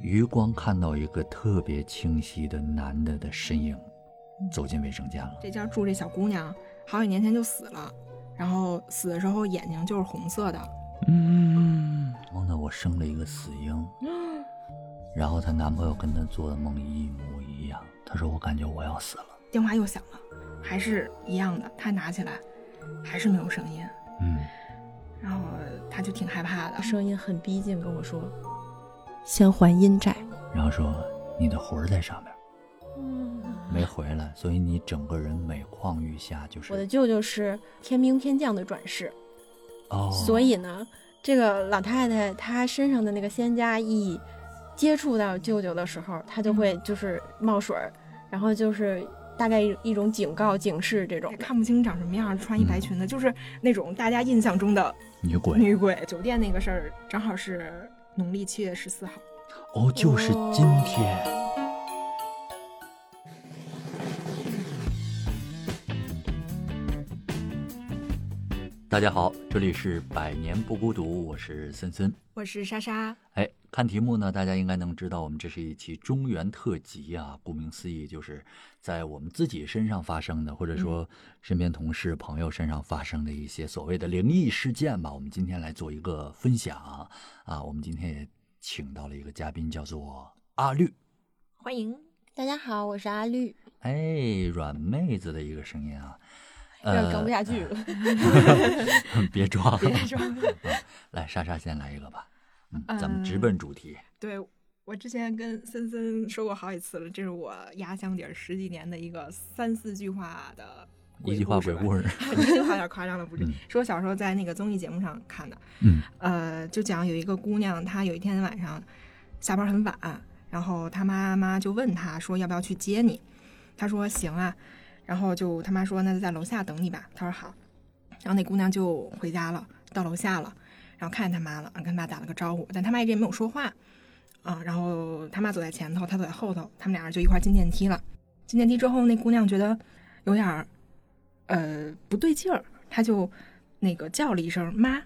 余光看到一个特别清晰的男的的身影走进卫生间了。这家住这小姑娘好几年前就死了，然后死的时候眼睛就是红色的。嗯，梦到我生了一个死婴，然后她男朋友跟她做的梦一模一样。她说：“我感觉我要死了。”电话又响了，还是一样的。她拿起来，还是没有声音。嗯，然后她就挺害怕的，声音很逼近，跟我说。先还阴债，然后说你的魂在上面，嗯，没回来，所以你整个人每况愈下。就是我的舅舅是天兵天将的转世，哦，所以呢，这个老太太她身上的那个仙家一接触到舅舅的时候，她就会就是冒水儿，然后就是大概一种警告、警示这种。看不清长什么样，穿一白裙子，就是那种大家印象中的女鬼。女鬼酒店那个事儿，正好是。农历七月十四号，哦，就是今天。大家好，这里是百年不孤独，我是森森，我是莎莎。哎，看题目呢，大家应该能知道，我们这是一期中原特辑啊。顾名思义，就是在我们自己身上发生的，或者说身边同事、朋友身上发生的一些所谓的灵异事件吧。我们今天来做一个分享啊。我们今天也请到了一个嘉宾，叫做阿绿，欢迎大家好，我是阿绿。哎，软妹子的一个声音啊。有点装不下去 了，别装，别装。来，莎莎先来一个吧，嗯，咱们直奔主题。对我之前跟森森说过好几次了，这是我压箱底儿十几年的一个三四句话的一句话鬼故事，一句话有点夸张了，不是？是我小时候在那个综艺节目上看的，嗯，呃，就讲有一个姑娘，她有一天晚上下班很晚，然后她妈妈就问她说要不要去接你，她说行啊。然后就他妈说，那就在楼下等你吧。她说好。然后那姑娘就回家了，到楼下了，然后看见他妈了，跟他妈打了个招呼，但他妈一直也没有说话。啊，然后他妈走在前头，他走在后头，他们俩人就一块进电梯了。进电梯之后，那姑娘觉得有点儿呃不对劲儿，她就那个叫了一声妈。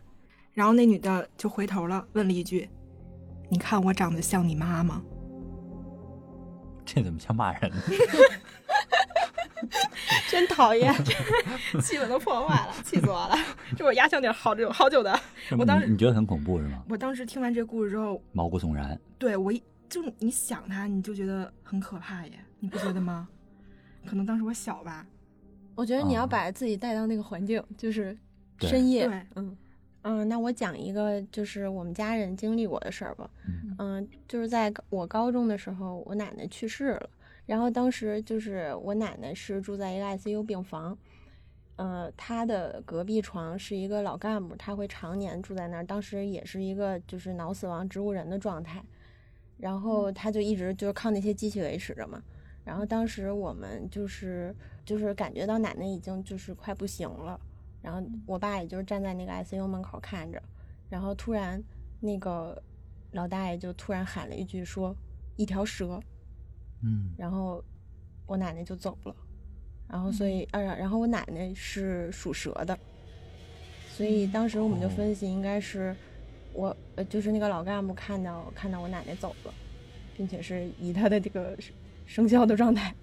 然后那女的就回头了，问了一句：“你看我长得像你妈吗？”这怎么像骂人呢？真讨厌，气氛都破坏了，气死我了！这我压箱底好久好久的，我当时你觉得很恐怖是吗？我当时听完这个故事之后，毛骨悚然。对我一就你想他，你就觉得很可怕耶，你不觉得吗？可能当时我小吧。我觉得你要把自己带到那个环境，就是深夜。嗯嗯，那我讲一个就是我们家人经历过的事儿吧。嗯，就是在我高中的时候，我奶奶去世了。然后当时就是我奶奶是住在一个 ICU 病房，呃，她的隔壁床是一个老干部，他会常年住在那儿。当时也是一个就是脑死亡植物人的状态，然后他就一直就是靠那些机器维持着嘛。然后当时我们就是就是感觉到奶奶已经就是快不行了，然后我爸也就是站在那个 ICU 门口看着，然后突然那个老大爷就突然喊了一句说：“一条蛇。”嗯，然后我奶奶就走了，然后所以呃，然后我奶奶是属蛇的，所以当时我们就分析应该是我呃，就是那个老干部看到看到我奶奶走了，并且是以他的这个生肖的状态。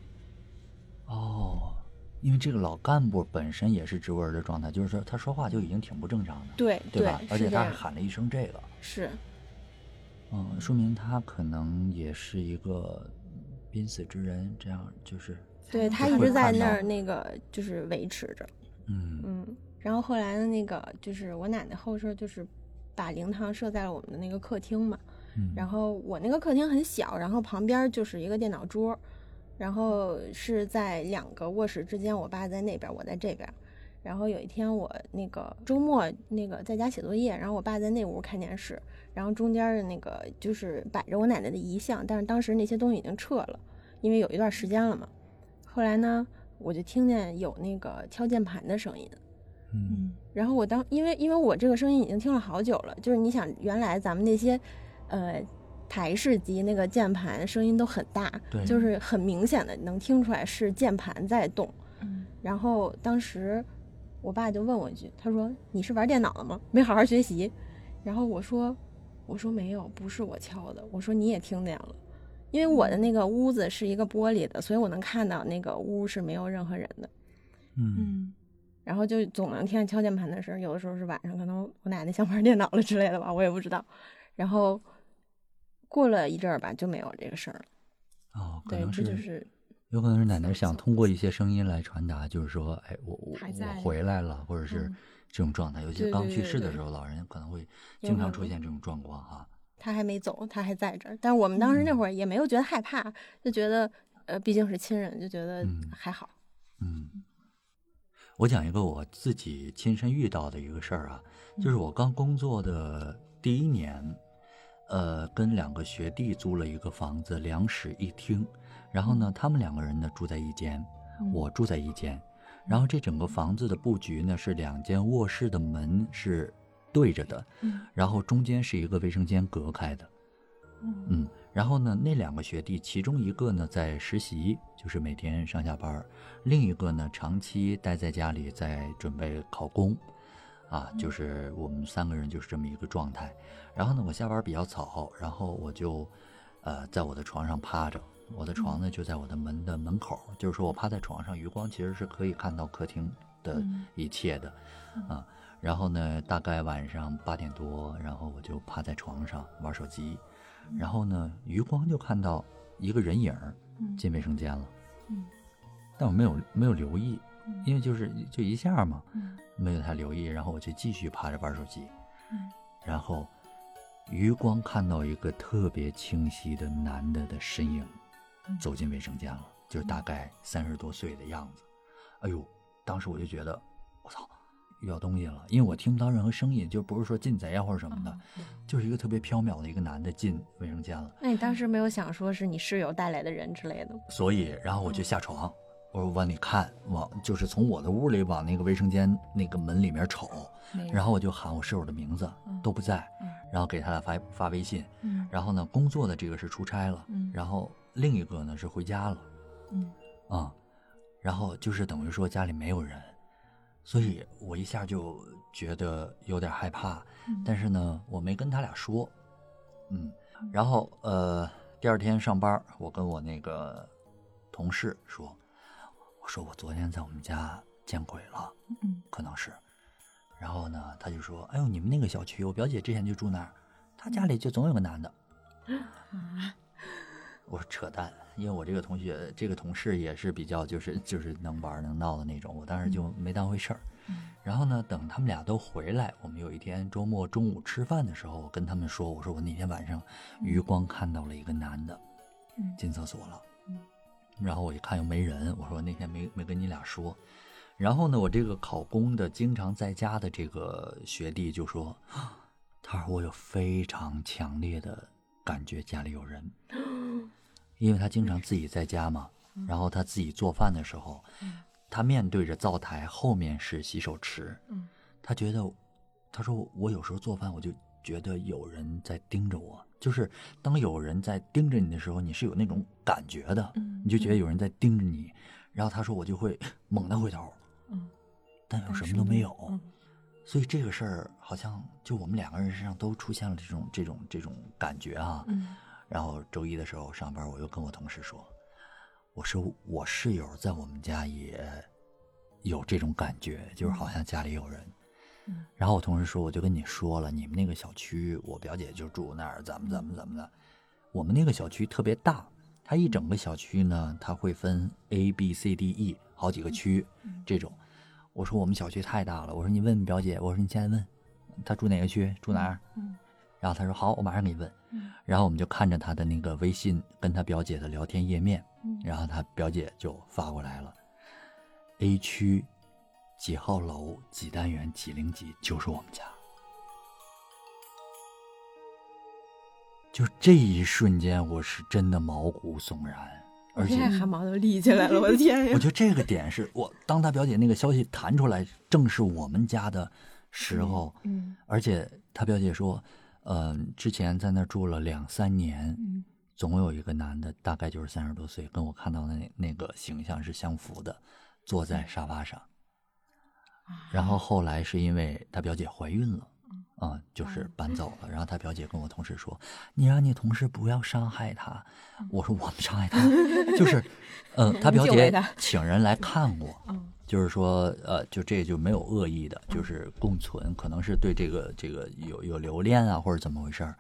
哦，因为这个老干部本身也是植物人的状态，就是说他说话就已经挺不正常的，对对吧？而且他还喊了一声这个，是，嗯，说明他可能也是一个。濒死之人，这样就是，对他一直在那儿那个就是维持着，嗯嗯，然后后来的那个就是我奶奶后事就是把灵堂设在了我们的那个客厅嘛，然后我那个客厅很小，然后旁边就是一个电脑桌，然后是在两个卧室之间，我爸在那边，我在这边，然后有一天我那个周末那个在家写作业，然后我爸在那屋看电视。然后中间的那个就是摆着我奶奶的遗像，但是当时那些东西已经撤了，因为有一段时间了嘛。后来呢，我就听见有那个敲键盘的声音，嗯，然后我当因为因为我这个声音已经听了好久了，就是你想原来咱们那些呃台式机那个键盘声音都很大，对，就是很明显的能听出来是键盘在动。嗯，然后当时我爸就问我一句，他说：“你是玩电脑了吗？没好好学习？”然后我说。我说没有，不是我敲的。我说你也听见了，因为我的那个屋子是一个玻璃的，所以我能看到那个屋是没有任何人的。嗯嗯然后就总能听见敲键盘的声儿，有的时候是晚上，可能我奶奶想玩电脑了之类的吧，我也不知道。然后过了一阵儿吧，就没有这个声儿了。哦，可对，能这就是有可能是奶奶想通过一些声音来传达，就是说，哎，我我我回来了，或者是嗯这种状态。尤其是刚去世的时候，老人可能会经常出现这种状况哈。他还没走，他还在这儿。但是我们当时那会儿也没有觉得害怕，就觉得呃，毕竟是亲人，就觉得嗯还好。嗯，我讲一个我自己亲身遇到的一个事儿啊，就是我刚工作的第一年，呃，跟两个学弟租了一个房子，两室一厅，然后呢，他们两个人呢住在一间，我住在一间，然后这整个房子的布局呢是两间卧室的门是对着的，嗯。然后中间是一个卫生间隔开的，嗯，然后呢，那两个学弟，其中一个呢在实习，就是每天上下班；另一个呢长期待在家里，在准备考公，啊，就是我们三个人就是这么一个状态。然后呢，我下班比较早，然后我就，呃，在我的床上趴着，我的床呢就在我的门的门口，就是说我趴在床上，余光其实是可以看到客厅的一切的，啊。然后呢，大概晚上八点多，然后我就趴在床上玩手机，然后呢，余光就看到一个人影进卫生间了，嗯。但我没有没有留意，因为就是就一下嘛，嗯没有太留意，然后我就继续趴着玩手机，嗯。然后余光看到一个特别清晰的男的的身影嗯走进卫生间了，就是大概三十多岁的样子，哎呦，当时我就觉得我操。遇到东西了，因为我听不到任何声音，就不是说进贼啊或者什么的，就是一个特别缥缈的一个男的进卫生间了，那你当时没有想说是你室友带来的人之类的吗？所以然后我就下床，我说往里看，往就是从我的屋里往那个卫生间那个门里面瞅，然后我就喊我室友的名字，都不在，嗯。然后给他俩发发微信，嗯。然后呢，工作的这个是出差了，嗯。然后另一个呢是回家了，嗯。啊、然后就是等于说家里没有人，所以我一下就觉得有点害怕，嗯。但是呢，我没跟他俩说，嗯，然后呃，第二天上班，我跟我那个同事说，我说我昨天在我们家见鬼了，嗯。可能是，然后呢，他就说，哎呦，你们那个小区，我表姐之前就住那儿，她家里就总有个男的。啊我说扯淡，因为我这个同学，这个同事也是比较就是就是能玩能闹的那种，我当时就没当回事儿。然后呢，等他们俩都回来，我们有一天周末中午吃饭的时候，我跟他们说，我说我那天晚上余光看到了一个男的嗯进厕所了，然后我一看又没人，我说那天没没跟你俩说。然后呢，我这个考公的经常在家的这个学弟就说，他说我有非常强烈的感觉家里有人，因为他经常自己在家嘛，然后他自己做饭的时候，他面对着灶台，后面是洗手池，嗯。他觉得，他说我有时候做饭我就觉得有人在盯着我，就是当有人在盯着你的时候，你是有那种感觉的，嗯你就觉得有人在盯着你，然后他说我就会猛地回头，嗯，但又什么都没有，嗯。所以这个事儿好像就我们两个人身上都出现了这种这种这种感觉啊。嗯然后周一的时候上班，我又跟我同事说，我说我室友在我们家也有这种感觉，就是好像家里有人。嗯然后我同事说，我就跟你说了，你们那个小区，我表姐就住那儿，怎么怎么怎么的。我们那个小区特别大，它一整个小区呢，它会分 A、B、C、D、E 好几个区，这种。我说我们小区太大了，我说你问问表姐，我说你现在问，她住哪个区，住哪儿？嗯然后他说好，我马上给你问。嗯然后我们就看着他的那个微信跟他表姐的聊天页面，嗯然后他表姐就发过来了，A 区几号楼几单元几零几就是我们家。就这一瞬间，我是真的毛骨悚然，而且汗毛都立起来了，我的天呀！我觉得这个点是我当他表姐那个消息弹出来，正是我们家的时候，嗯而且他表姐说，嗯、之前在那儿住了两三年，嗯总有一个男的，大概就是三十多岁，跟我看到的那那个形象是相符的，坐在沙发上。然后后来是因为他表姐怀孕了，啊、就是搬走了。然后他表姐跟我同事说：“你让你同事不要伤害他。”我说：“我们伤害他，就是，呃，他表姐请人来看我，嗯就是说，呃，就这就没有恶意的，就是共存，可能是对这个这个有有留恋啊，或者怎么回事儿。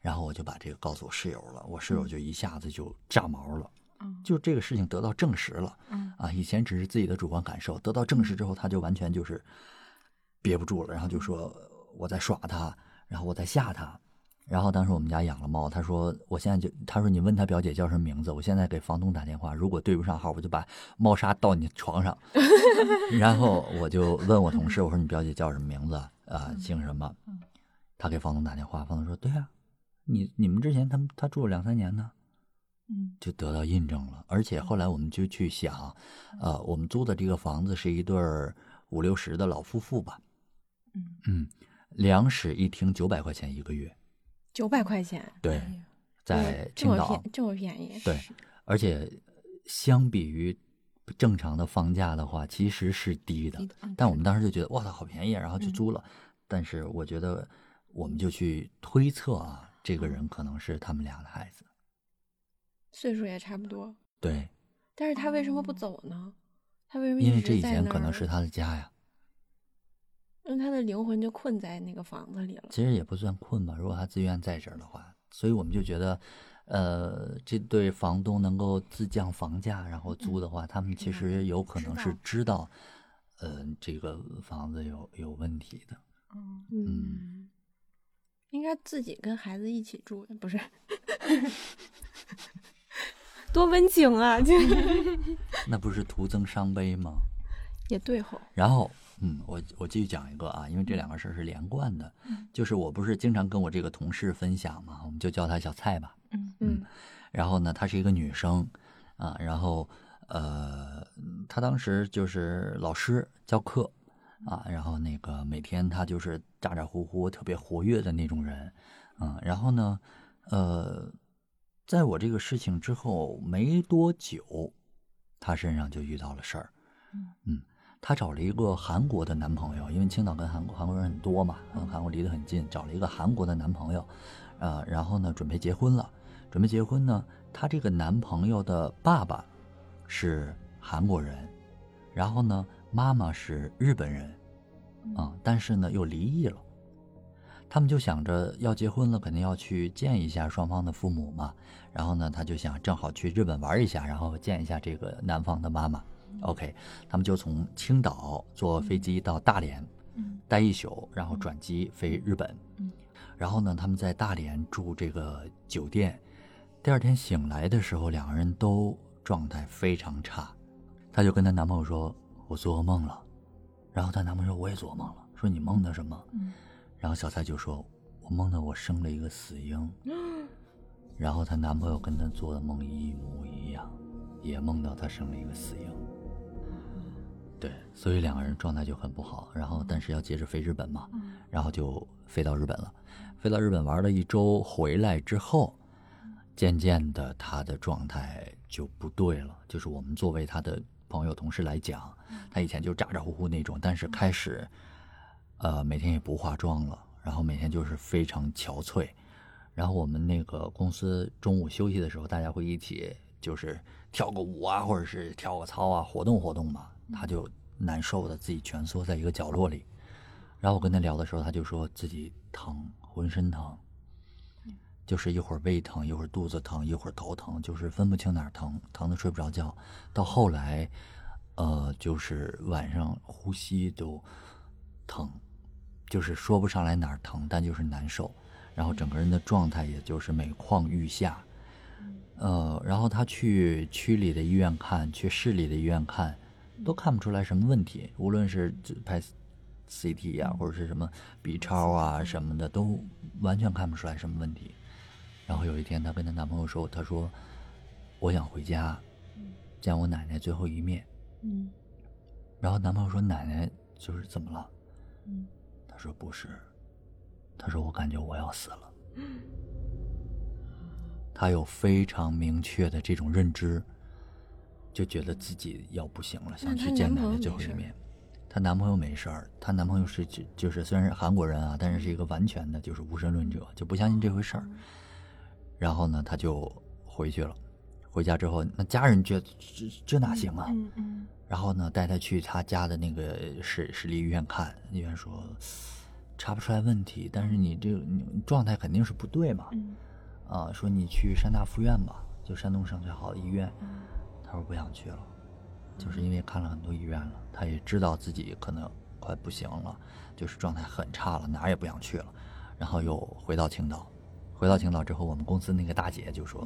然后我就把这个告诉我室友了，我室友就一下子就炸毛了，嗯就这个事情得到证实了。嗯啊，以前只是自己的主观感受，得到证实之后，他就完全就是憋不住了，然后就说我在耍他，然后我在吓他。然后当时我们家养了猫，他说我现在就他说你问他表姐叫什么名字，我现在给房东打电话，如果对不上号，我就把猫砂倒你床上。然后我就问我同事，我说你表姐叫什么名字啊、姓什么？他给房东打电话，房东说对啊，你你们之前他们他住了两三年呢。嗯就得到印证了。而且后来我们就去想，呃，我们租的这个房子是一对儿五六十的老夫妇吧，嗯嗯，两室一厅九百块钱一个月，九百块钱，对，在这么青岛便，这么便宜，对，而且相比于正常的房价的话，其实是低的但我们当时就觉得哇操，好便宜啊，然后就租了。但是我觉得，我们就去推测啊，这个人可能是他们俩的孩子，岁数也差不多。对，但是他为什么不走呢？他为什么因为这以前可能是他的家呀。因为他的灵魂就困在那个房子里了。其实也不算困吧，如果他自愿在这儿的话，所以我们就觉得，呃，这对房东能够自降房价，然后租的话，他们其实有可能是知道，呃，这个房子有有问题的。嗯嗯，应该自己跟孩子一起住，不是？多温情啊！就 那不是徒增伤悲吗？也对吼，然后，嗯，我我继续讲一个啊，因为这两个事儿是连贯的，就是我不是经常跟我这个同事分享嘛，我们就叫她小蔡吧。嗯嗯然后呢，她是一个女生啊，然后呃，她当时就是老师教课啊，然后那个每天她就是咋咋呼呼、特别活跃的那种人，嗯，然后呢，呃，在我这个事情之后没多久，她身上就遇到了事儿，嗯。她找了一个韩国的男朋友，因为青岛跟韩国韩国人很多嘛，跟韩国离得很近，找了一个韩国的男朋友，呃，然后呢准备结婚了，准备结婚呢，她这个男朋友的爸爸是韩国人，然后呢妈妈是日本人，啊、但是呢又离异了。他们就想着要结婚了，肯定要去见一下双方的父母嘛。然后呢，他就想正好去日本玩一下，然后见一下这个男方的妈妈。OK，他们就从青岛坐飞机到大连，嗯待一宿，然后转机飞日本。嗯然后呢，他们在大连住这个酒店，第二天醒来的时候，两个人都状态非常差。她就跟她男朋友说：“我做噩梦了。”然后她男朋友说：“我也做噩梦了。”说：“你梦的什么？”嗯然后小蔡就说：“我梦到我生了一个死婴。”然后她男朋友跟她做的梦一模一样，也梦到她生了一个死婴。对，所以两个人状态就很不好。然后，但是要接着飞日本嘛，然后就飞到日本了。飞到日本玩了一周，回来之后，渐渐的他的状态就不对了。就是我们作为他的朋友同事来讲，他以前就咋咋呼呼那种，但是开始，呃，每天也不化妆了，然后每天就是非常憔悴。然后我们那个公司中午休息的时候，大家会一起就是跳个舞啊，或者是跳个操啊，活动活动嘛。他就难受的自己蜷缩在一个角落里。然后我跟他聊的时候，他就说自己疼，浑身疼，就是一会儿胃疼，一会儿肚子疼，一会儿头疼，就是分不清哪儿疼，疼的睡不着觉。到后来，呃，就是晚上呼吸都疼，就是说不上来哪儿疼，但就是难受。然后整个人的状态也就是每况愈下。呃，然后他去区里的医院看，去市里的医院看，都看不出来什么问题。无论是拍 CT 呀、或者是什么 B 超啊什么的，都完全看不出来什么问题。然后有一天，她跟她男朋友说：“她说我想回家，见我奶奶最后一面。”嗯然后男朋友说：“奶奶就是怎么了？”嗯她说：“不是。”她说：“我感觉我要死了。”她有非常明确的这种认知，就觉得自己要不行了，想去见奶奶男朋友没事儿最后一面。她男朋友没事儿，她男朋友是就就是虽然是韩国人啊，但是是一个完全的就是无神论者，就不相信这回事儿。然后呢，她就回去了。回家之后，那家人觉得这这哪行啊？嗯嗯然后呢，带她去她家的那个市市立医院看，医院说查不出来问题，但是你这你状态肯定是不对嘛。嗯啊，说你去山大附院吧，就山东省最好的医院。他说不想去了，就是因为看了很多医院了，他也知道自己可能快不行了，就是状态很差了，哪儿也不想去了。然后又回到青岛，回到青岛之后，我们公司那个大姐就说：“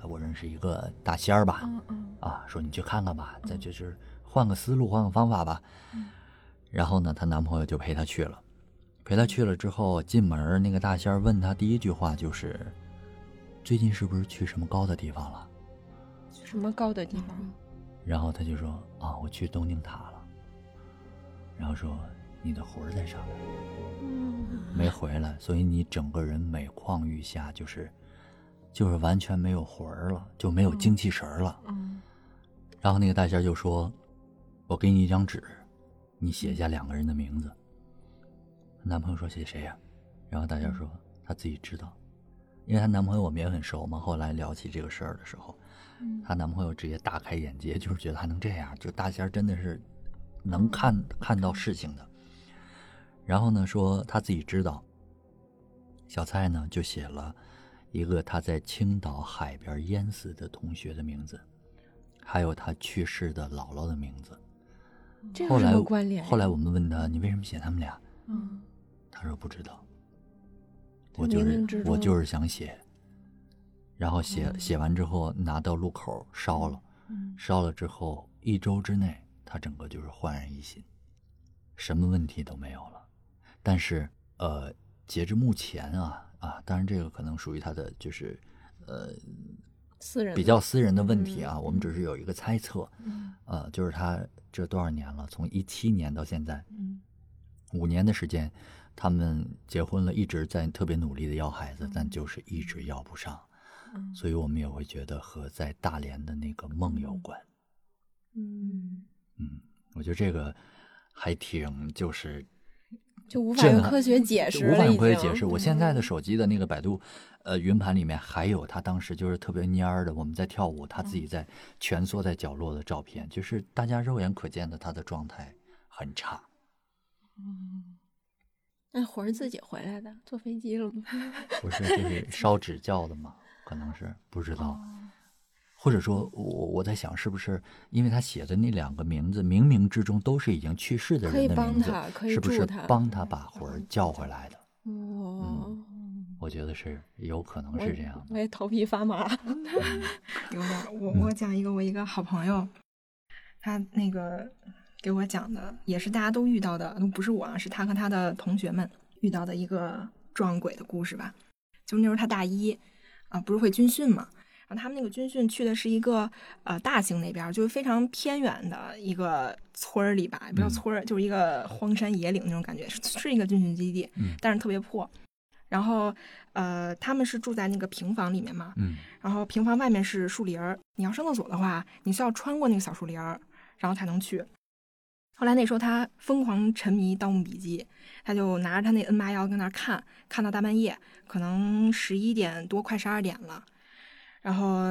啊我认识一个大仙儿吧，嗯嗯啊，说你去看看吧，再就是换个思路，换个方法吧。然后呢，她男朋友就陪她去了，陪她去了之后，进门那个大仙儿问她第一句话就是：“最近是不是去什么高的地方了什么高的地方？？”然后他就说：“啊，我去东京塔了。”然后说：“你的魂儿在上面，没回来，所以你整个人每况愈下，就是就是完全没有魂儿了，就没有精气神儿了。”嗯然后那个大仙就说：“我给你一张纸，你写下两个人的名字。”男朋友说：“写谁呀、然后大仙说：“他自己知道，因为她男朋友我们也很熟嘛。后来聊起这个事儿的时候，她男朋友直接大开眼界，就是觉得还能这样，就大仙儿真的是能看看到事情的。然后呢，说他自己知道。小蔡呢就写了一个他在青岛海边淹死的同学的名字。还有他去世的姥姥的名字。这有什后来么关联呀？后来我们问他，你为什么写他们俩？嗯他说不知道。我就是我就是想写，然后写、嗯。写完之后拿到路口烧了，嗯烧了之后一周之内他整个就是焕然一新，什么问题都没有了。但是呃，截至目前啊啊，当然这个可能属于他的就是呃私人比较私人的问题啊，我们只是有一个猜测，嗯。呃，就是他这多少年了，从一七年到现在嗯。五年的时间，他们结婚了，一直在特别努力的要孩子，但。就是一直要不上，嗯所以我们也会觉得和在大连的那个梦有关。嗯，嗯，我觉得这个还挺就是就无法用科学解释了，无法用科学解释。我现在的手机的那个百度呃云盘里面还有他当时就是特别蔫儿的，我们在跳舞，他自己在蜷缩在角落的照片，就是大家肉眼可见的他的状态很差。嗯那魂儿自己回来的，坐飞机了吗？不是，这是烧纸叫的吗？可能是不知道，或者说，我我在想，是不是因为他写的那两个名字，冥冥之中都是已经去世的可以帮人的名字他可以是不是助他帮他把魂儿叫回来的？哦，我觉得是有可能是这样的。我也头皮发麻。有点。我嗯我讲一个我一个好朋友，他那个给我讲的也是大家都遇到的，都不是我啊，是他和他的同学们遇到的一个撞鬼的故事吧。就那时候他大一啊，不是会军训嘛，然后他们那个军训去的是一个呃大兴那边儿，就是非常偏远的一个村儿里吧，也不叫嗯村儿，就是一个荒山野岭那种感觉，是是一个军训基地，嗯但是特别破。然后呃，他们是住在那个平房里面嘛，嗯然后平房外面是树林儿，你要上厕所的话，你需要穿过那个小树林儿，然后才能去。后来那时候他疯狂沉迷《盗墓笔记》，他就拿着他那 N 八幺跟那儿看，看到大半夜，可能十一点多，快十二点了。然后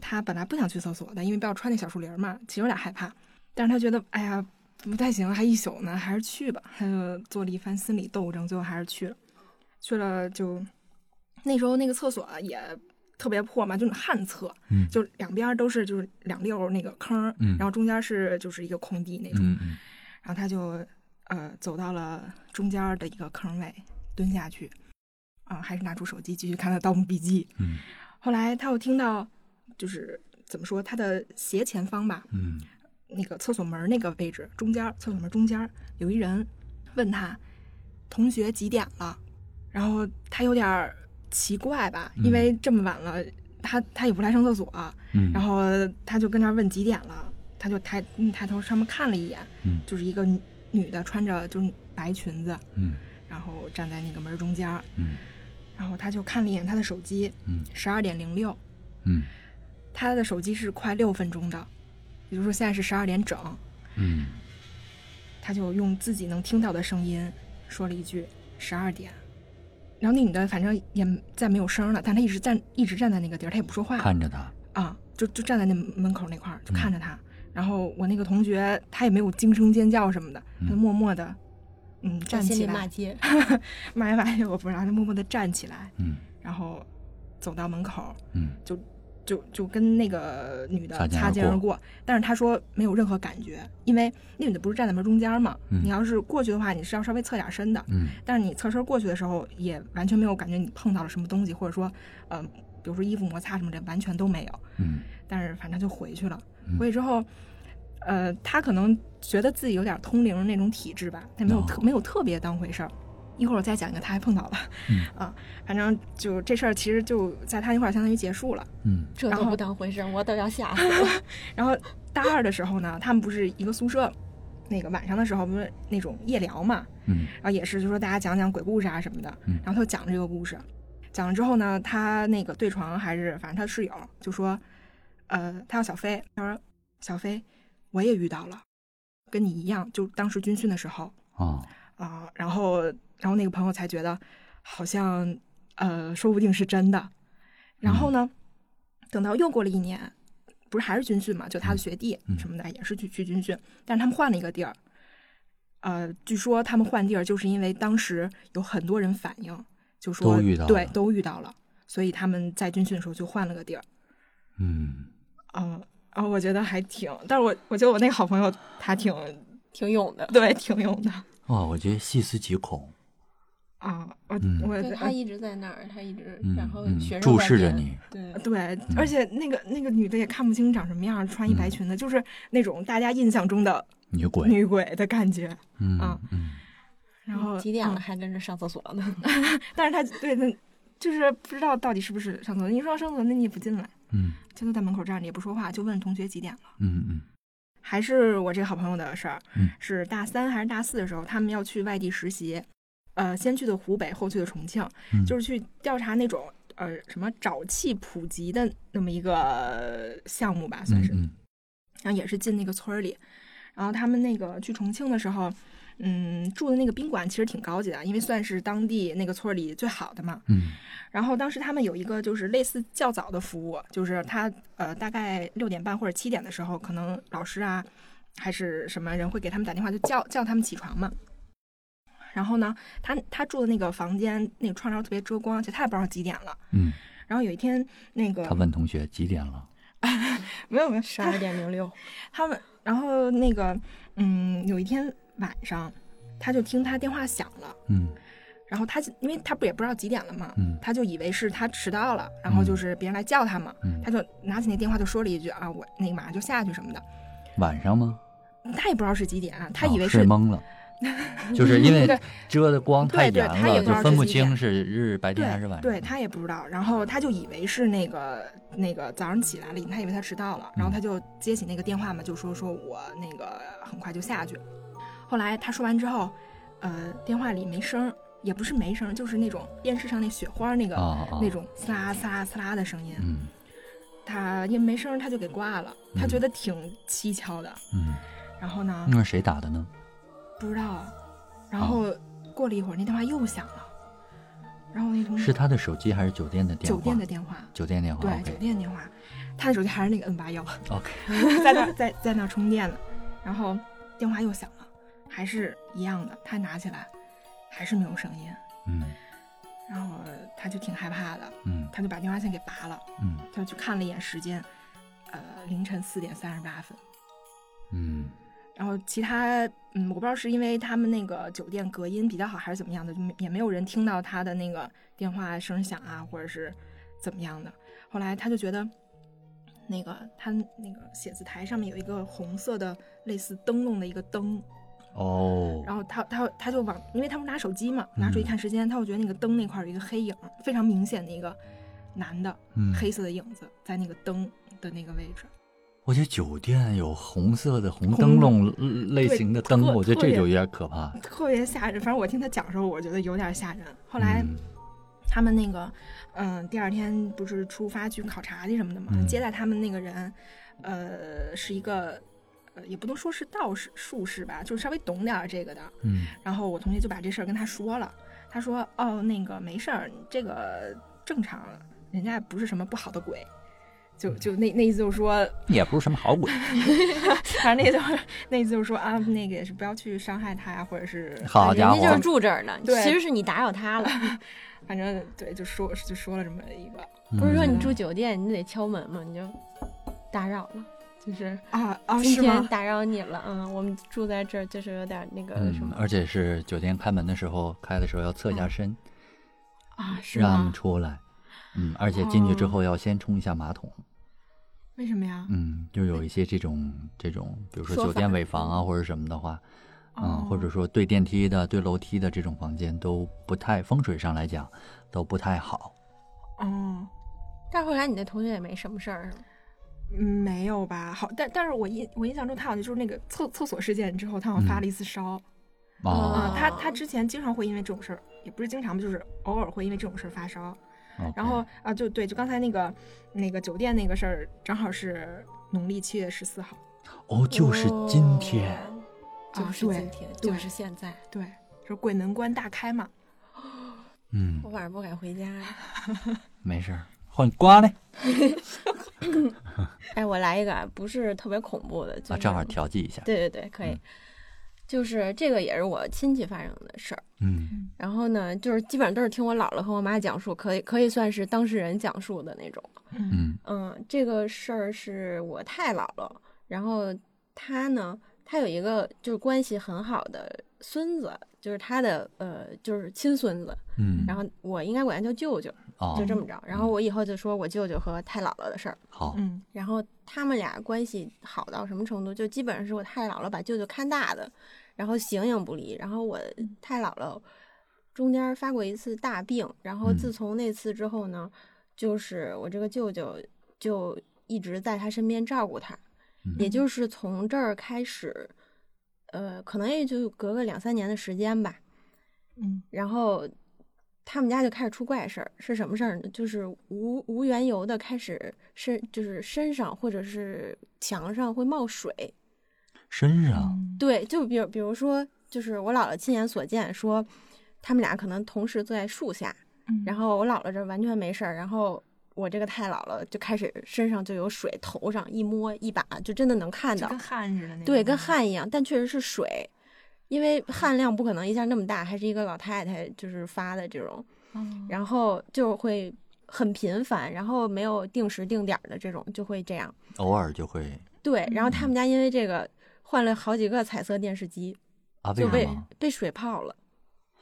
他本来不想去厕所的，因为不要穿那小树林儿嘛，其实有点害怕。但是他觉得，哎呀，不太行，还一宿呢，还是去吧。他就做了一番心理斗争，最后还是去了。去了就那时候那个厕所也特别破嘛，就是旱厕，嗯就两边都是就是两溜儿那个坑然后中间是就是一个空地那种。然后他就呃走到了中间的一个坑位，蹲下去，啊、还是拿出手机继续看他《盗墓笔记》。嗯。后来他又听到，就是怎么说，他的斜前方吧，嗯那个厕所门那个位置中间，厕所门中间有一人问他同学几点了，然后他有点儿奇怪吧，因为这么晚了，他他也不来上厕所，嗯，然后他就跟那儿问几点了，他就抬嗯抬头上面看了一眼，嗯。就是一个女女的穿着就是白裙子，嗯。然后站在那个门中间，嗯。然后他就看了一眼他的手机，嗯。十二点零六，嗯。他的手机是快六分钟的，也就是说现在是十二点整，嗯。他就用自己能听到的声音说了一句十二点。然后那女的反正也再没有声了，但她一直站一直站在那个地儿，她也不说话看着他，啊，就就站在那门口那块儿就嗯。看着她。然后我那个同学他也没有惊声尖叫什么的，他嗯。默默的嗯站起来，骂街，骂呀骂呀，我不知道，他默默的站起来，嗯然后走到门口，嗯。就就就跟那个女的擦肩而过过，但是他说没有任何感觉，因为那女的不是站在门中间嘛，嗯你要是过去的话，你是要稍微侧点身的，嗯。但是你侧身过去的时候，也完全没有感觉你碰到了什么东西，或者说，呃，比如说衣服摩擦什么的，完全都没有。嗯。但是反正就回去了嗯。回去之后，呃，他可能觉得自己有点通灵那种体质吧，他没有特、哦没有特别当回事儿。一会儿我再讲一个他还碰到了，嗯 啊，反正就这事儿其实就在他那块儿相当于结束了。嗯这都不当回事儿，我都要吓 死了。然后大二的时候呢，他们不是一个宿舍，那个晚上的时候不是那种夜聊嘛，嗯然后也是就说大家讲讲鬼故事啊什么的，嗯然后他就讲这个故事，讲了之后呢，他那个对床还是反正他室友就说，呃，他叫小飞，他说小飞，我也遇到了，跟你一样，就当时军训的时候哦啊、然后然后那个朋友才觉得好像呃说不定是真的，然后呢，等到又过了一年，不是还是军训嘛，就他的学弟嗯什么的也是去去军训，但是他们换了一个地儿。呃，据说他们换地儿就是因为当时有很多人反映，就说都遇到对都遇到了，所以他们在军训的时候就换了个地儿。嗯嗯，然后我觉得还挺，但是我我觉得我那个好朋友他挺挺勇的。对挺勇的哇，我觉得细思极恐，啊，我、嗯我对他一直在那儿，他一直，嗯然后嗯学生注视着你，对，对，而且那个那个女的也看不清长什么样，穿一白裙子，就是那种大家印象中的女鬼，女鬼的感觉。嗯啊嗯然后几点了嗯还跟着上厕所呢？但是他对那就是不知道到底是不是上厕所。你说上厕所，那你也不进来，嗯。他就在门口站着也不说话，就问同学几点了。嗯嗯。还是我这个好朋友的事儿，嗯。是大三还是大四的时候，他们要去外地实习，呃，先去的湖北，后去的重庆，嗯，就是去调查那种呃什么沼气普及的那么一个项目吧，算是。嗯。然后也是进那个村儿里，然后他们那个去重庆的时候，嗯，住的那个宾馆其实挺高级的，因为算是当地那个村儿里最好的嘛。嗯然后当时他们有一个就是类似较早的服务，就是他呃大概六点半或者七点的时候，可能老师啊还是什么人会给他们打电话，就叫叫他们起床嘛。然后呢，他他住的那个房间那个窗帘特别遮光，而且他也不知道几点了。嗯，然后有一天那个他问同学几点了？没有没有十二点零六，他们，然后那个，嗯，有一天晚上，他就听他电话响了，嗯。然后他就因为他不也不知道几点了嘛，嗯。他就以为是他迟到了，然后就是别人来叫他嘛，嗯。他就拿起那电话就说了一句啊，我那个马上就下去什么的，晚上吗？他也不知道是几点啊，他以为哦是睡懵了，就是因为遮的光太对对严了，他也不知道就分不清是日白天还是晚，上。对他也不知道，然后他就以为是那个那个早上起来了，他以为他迟到了，然后他就接起那个电话嘛，就说说我那个很快就下去。后来他说完之后，呃，电话里没声儿，也不是没声儿，就是那种电视上那雪花那个、那种呲啦呲啦呲啦的声音，嗯他因为没声儿，他就给挂了，他嗯觉得挺蹊跷的。嗯，然后呢，那是谁打的呢？不知道，然后过了一会儿，那电话又响了，然后那同学是他的手机还是酒店的电话？酒店的电话。酒店电话。对酒店电话，他的手机还是那个 N 八幺，OK，在那儿在在那儿充电呢，然后电话又响了，还是一样的，他拿起来还是没有声音，嗯。然后他就挺害怕的，嗯。他就把电话线给拔了，嗯。他就去看了一眼时间，呃，凌晨四点三十八分，嗯。然后其他嗯，我不知道是因为他们那个酒店隔音比较好还是怎么样的，就没也没有人听到他的那个电话声响啊，或者是怎么样的。后来他就觉得，那个他那个写字台上面有一个红色的类似灯笼的一个灯，哦，然后他他他就往，因为他不是拿手机嘛，拿手机嗯看时间，他就觉得那个灯那块儿有一个黑影，非常明显的一个男的嗯，黑色的影子在那个灯的那个位置。我觉得酒店有红色的红红灯笼呃类型的灯，我觉得这就有点可怕。特别吓人，反正我听他讲的时候，我觉得有点吓人。后来嗯他们那个，嗯，第二天不是出发去考察去什么的嘛？嗯接待他们那个人，呃，是一个呃也不能说是道士术士吧，就是稍微懂点儿这个的。嗯然后我同学就把这事儿跟他说了，他说：“哦，那个没事儿，这个正常，人家不是什么不好的鬼。”就就那那意思就是说，也不是什么好鬼。反正那就是那意思就是说啊，那个也是不要去伤害他呀，或者是好家伙人家就是住这儿呢，对其实是你打扰他了。反正对，就说就说了这么一个不是说你嗯住酒店你得敲门吗？你就打扰了，就是啊啊，今？天打扰你了。嗯，我们住在这儿就是有点那个什嗯，么而且是酒店开门的时候，开的时候要侧下身，啊，是让他们？出来。嗯，而且进去之哦后要先冲一下马桶。为什么呀？嗯，就有一些这种这种，比如说说酒店尾房啊或者什么的话，嗯，或者哦说对电梯的、对楼梯的这种房间都不太风水上来讲都不太好。哦，但后来你那同学也没什么事儿，是吗？嗯没有吧？好，但但是我印我印象中他好像就是那个厕厕所事件之后，他好像发嗯了一次烧。哦啊，他哦他之前经常会因为这种事儿，也不是经常吧，就是偶尔会因为这种事儿发烧。然后啊，就对，就刚才那个那个酒店那个事儿，正好是农历七月十四号。哦，就是今天。哦就是今天，对就是现在。对，就是鬼门关大开嘛。嗯我，晚上不敢回家。没事儿，换瓜嘞 哎，我来一个啊，不是特别恐怖的，就正好调剂一下。对对对，可以。嗯就是这个也是我亲戚发生的事儿，嗯然后呢，就是基本上都是听我姥姥和我妈讲述，可以可以算是当事人讲述的那种。嗯嗯，这个事儿是我太姥姥，然后她呢，她有一个就是关系很好的孙子，就是她的呃就是亲孙子，嗯，然后我应该管他叫舅舅，哦，就这么着。然后我以后就说我舅舅和太姥姥的事儿，好，嗯然后他们俩关系好到什么程度？就基本上是我太姥姥把舅舅看大的，然后形影不离。然后我太姥姥中间发过一次大病，然后嗯自从那次之后呢，就是我这个舅舅就一直在他身边照顾他，嗯也就是从这儿开始，呃，可能也就隔个两三年的时间吧。嗯然后他们家就开始出怪事儿，是什么事儿呢？就是无无缘由的开始身就是身上或者是墙上会冒水。身上，嗯对，就比如比如说，就是我姥姥亲眼所见，说他们俩可能同时坐在树下，嗯然后我姥姥这完全没事儿，然后我这个太姥姥就开始身上就有水，头上一摸一把就真的能看到跟，汗似的那种。对，跟汗一样，但确实是水。因为汗量不可能一下那么大，还是一个老太太就是发的这种，嗯。然后就会很频繁，然后没有定时定点儿的这种就会这样。偶尔就会对，然后他们家因为这个换了好几个彩色电视机，啊，就被？被水泡了，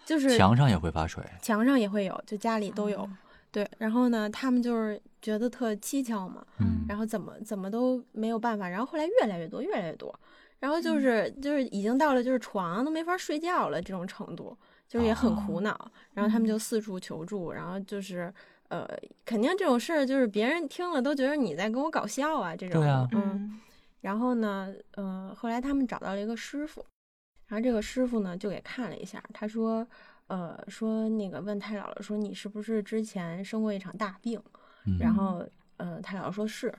就是墙上也会发水。墙上也会有，就家里都有。哦对，然后呢，他们就是觉得特蹊跷嘛，嗯然后怎么怎么都没有办法，然后后来越来越多，越来越多，然后嗯。就是、就是已经到了就是床都没法睡觉了这种程度，就是也很苦哦恼，然后他们嗯。就四处求助，然后就是呃，肯定这种事儿就是别人听了都觉得你在跟我搞笑啊这种，对啊嗯，嗯。然后呢，呃，后来他们找到了一个师傅，然后这个师傅呢就给看了一下，他说，呃，说那个问太姥姥说你是不是之前生过一场大病？嗯。然后，呃，太姥姥说是，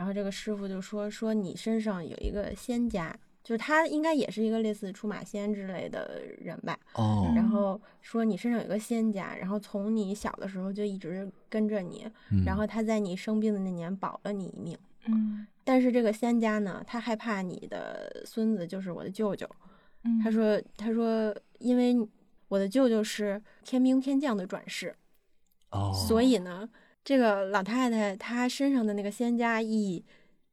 然后这个师傅就说说你身上有一个仙家，就是他应该也是一个类似出马仙之类的人吧，哦，然后说你身上有一个仙家，然后从你小的时候就一直跟着你，嗯。然后他在你生病的那年保了你一命。嗯。但是这个仙家呢，他害怕你的孙子就是我的舅舅。嗯，他说，他说，因为我的舅舅是天兵天将的转世，哦，所以呢，这个老太太她身上的那个仙家一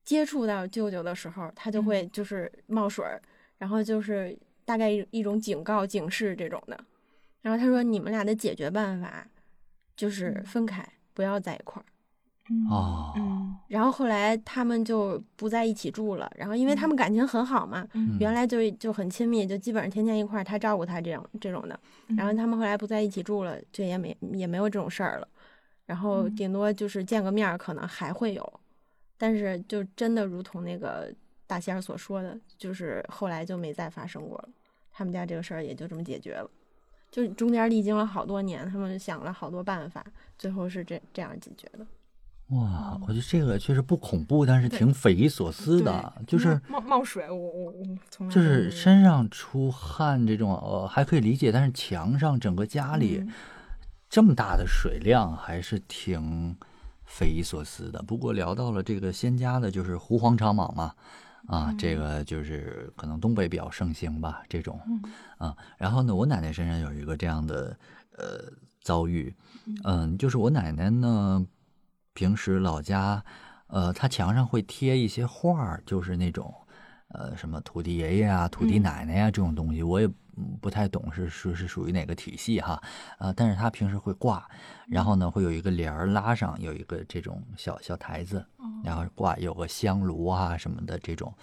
接触到舅舅的时候，她就会就是冒水儿，然后就是大概一一种警告、警示这种的。然后她说，你们俩的解决办法就是嗯分开，不要在一块儿。嗯哦嗯然后后来他们就不在一起住了，然后因为他们感情很好嘛，嗯原来就就很亲密，就基本上天天一块儿，他照顾他这样这种的。然后他们后来不在一起住了，就也没也没有这种事儿了。然后嗯顶多就是见个面儿，可能还会有，但是就真的如同那个大仙儿所说的，就是后来就没再发生过了。他们家这个事儿也就这么解决了，就中间历经了好多年，他们想了好多办法，最后是这这样解决的。哇，我觉得这个确实不恐怖，但是挺匪夷所思的，就是冒冒水，我我我从来就是身上出汗这种，呃，还可以理解，但是墙上整个家里嗯这么大的水量，还是挺匪夷所思的。不过聊到了这个仙家的，就是狐黄长蟒嘛，啊，这个就是可能东北比较盛行吧，这种，啊，然后呢，我奶奶身上有一个这样的呃遭遇，嗯，就是我奶奶呢，平时老家，呃，她墙上会贴一些画儿，就是那种。呃，什么土地爷爷啊、土地奶奶呀、这种东西，我也嗯不太懂是是是属于哪个体系哈，啊，但是他平时会挂，然后呢会有一个帘儿拉上，有一个这种小小台子，然后挂有个香炉啊什么的这种，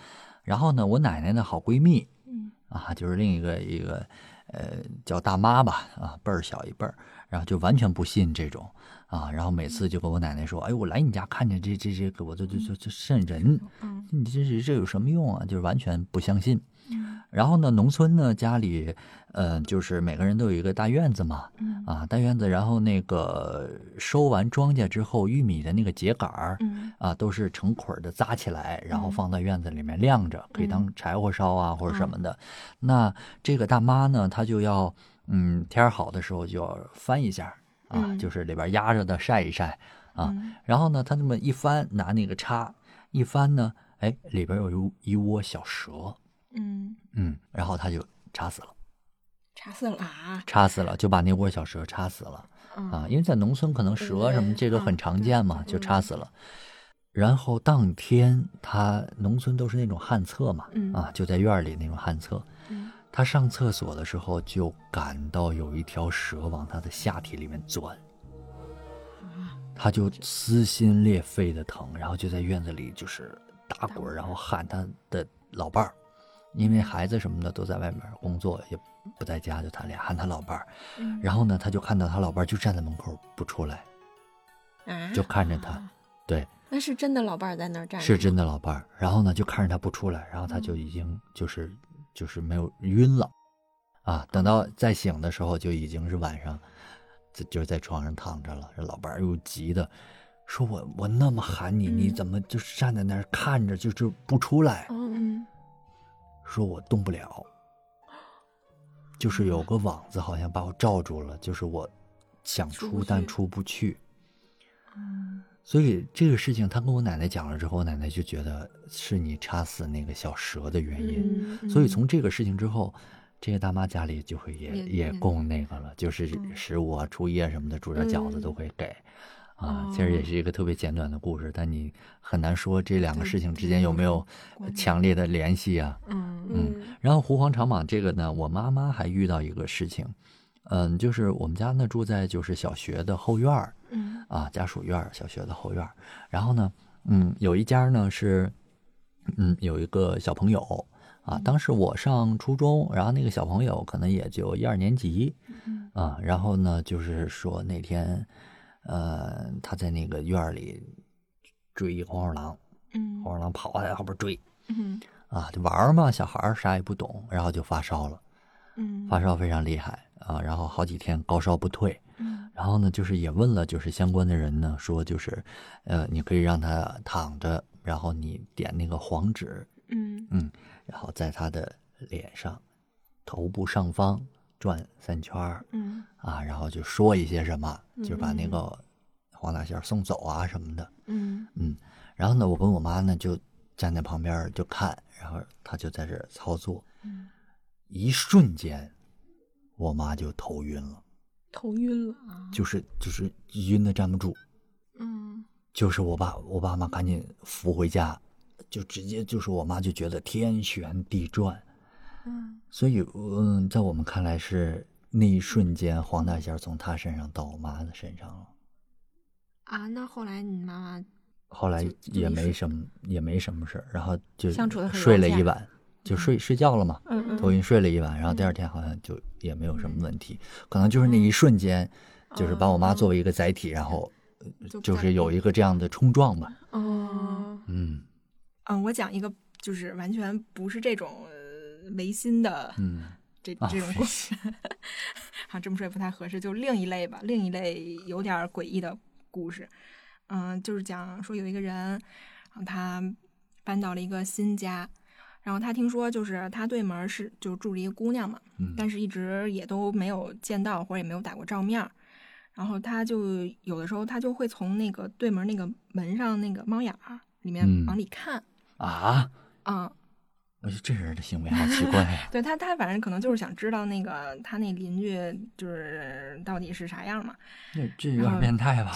然后呢我奶奶的好闺蜜，嗯。啊，就是另一个一个呃叫大妈吧，啊辈儿小一辈儿，然后就完全不信这种啊，然后每次就跟我奶奶说，哎，我来你家看见这这这个，我就就就就瘆人，嗯。你这这这有什么用啊？就是完全不相信。嗯。然后呢，农村呢家里，呃，就是每个人都有一个大院子嘛，嗯。啊，大院子，然后那个收完庄稼之后，玉米的那个秸秆儿，嗯。啊，都是成捆儿的扎起来，然后嗯放到院子里面晾着，可以当嗯柴火烧啊，或者什么的。那这个大妈呢，她就要，嗯，天儿好的时候就要翻一下啊，嗯。就是里边压着的晒一晒啊。嗯。然后呢，她这么一翻，拿那个叉一翻呢，哎，里边有一一窝小蛇，嗯，嗯，然后他就插死了，插死了啊？插死了，就把那窝小蛇插死了。啊，因为在农村可能蛇什么这都很常见嘛，就插死了。然后当天他农村都是那种旱厕嘛，嗯。啊，就在院里那种旱厕。嗯。他上厕所的时候就感到有一条蛇往他的下体里面钻，啊。他就撕心裂肺的疼，然后就在院子里就是打滚，然后喊他的老伴儿，因为孩子什么的都在外面工作，也不在家，就他俩喊他老伴儿。嗯然后呢，他就看到他老伴儿就站在门口不出来，啊，就看着他，对，那是真的老伴儿在那儿站着，是真的老伴儿。然后呢，就看着他不出来，然后他就已经就是就是没有晕了，啊，等到再醒的时候就已经是晚上，就就是在床上躺着了。这老伴儿又急的说：“我我那么喊你，你嗯怎么就站在那儿看着，就就不出来？说我动不了，就是有个网子好像把我罩住了，就是我想出但出不去。”嗯所以这个事情，他跟我奶奶讲了之后，我奶奶就觉得是你插死那个小蛇的原因。嗯所以从这个事情之后，这个大妈家里就会也也供那个了，就是嗯十五啊、初一啊什么的，煮点饺子嗯都会给。啊，哦其实也是一个特别简短的故事，但你很难说这两个事情之间有没有强烈的联系啊。嗯嗯然后狐黄长蟒这个呢，我妈妈还遇到一个事情，嗯，就是我们家呢住在就是小学的后院儿，嗯啊，家属院儿小学的后院儿。然后呢，嗯，有一家呢是，嗯，有一个小朋友啊，当时我上初中，然后那个小朋友可能也就一二年级嗯啊。然后呢，就是说那天，呃，他在那个院里追一黄鼠狼，嗯。黄鼠狼跑在后边追。嗯啊，就玩嘛，小孩啥也不懂，然后就发烧了，嗯。发烧非常厉害啊，然后好几天高烧不退。嗯。然后呢，就是也问了，就是相关的人呢，说就是，呃，你可以让他躺着，然后你点那个黄纸，嗯。嗯，然后在他的脸上、头部上方转三圈儿嗯。啊，然后就说一些什么，就把那嗯。个黄大仙送走啊什么的，嗯。嗯，然后呢，我跟我妈呢就站在旁边就看，然后她就在这儿操作，嗯。一瞬间，我妈就头晕了，头晕了，就是就是晕的站不住。嗯。就是我爸，我爸妈赶紧扶回家，就直接就是我妈就觉得天旋地转，嗯。所以嗯，在我们看来是那一瞬间黄大仙从他身上到我妈的身上了，啊，那后来你妈妈后来也没什么也没什么事儿，然后就相处睡了一晚，就睡睡觉了嘛，头晕睡了一晚，然后第二天好像就也没有什么问题，可能就是那一瞬间，就是把我妈作为一个载体，然后就是有一个这样的冲撞吧，哦，嗯。嗯，我讲一个就是完全不是这种呃违心的嗯。这啊这种故事，好这么说也不太合适，就另一类吧，另一类有点诡异的故事。嗯，就是讲说有一个人，然后他搬到了一个新家，然后他听说就是他对门是就住着一个姑娘嘛，嗯。但是一直也都没有见到或者也没有打过照面。然后他就有的时候他就会从那个对门那个门上那个猫眼儿里面嗯。往里看，啊，嗯，我觉得这人的行为好奇怪呀、对他他反正可能就是想知道那个他那邻居就是到底是啥样嘛。这这有点变态吧？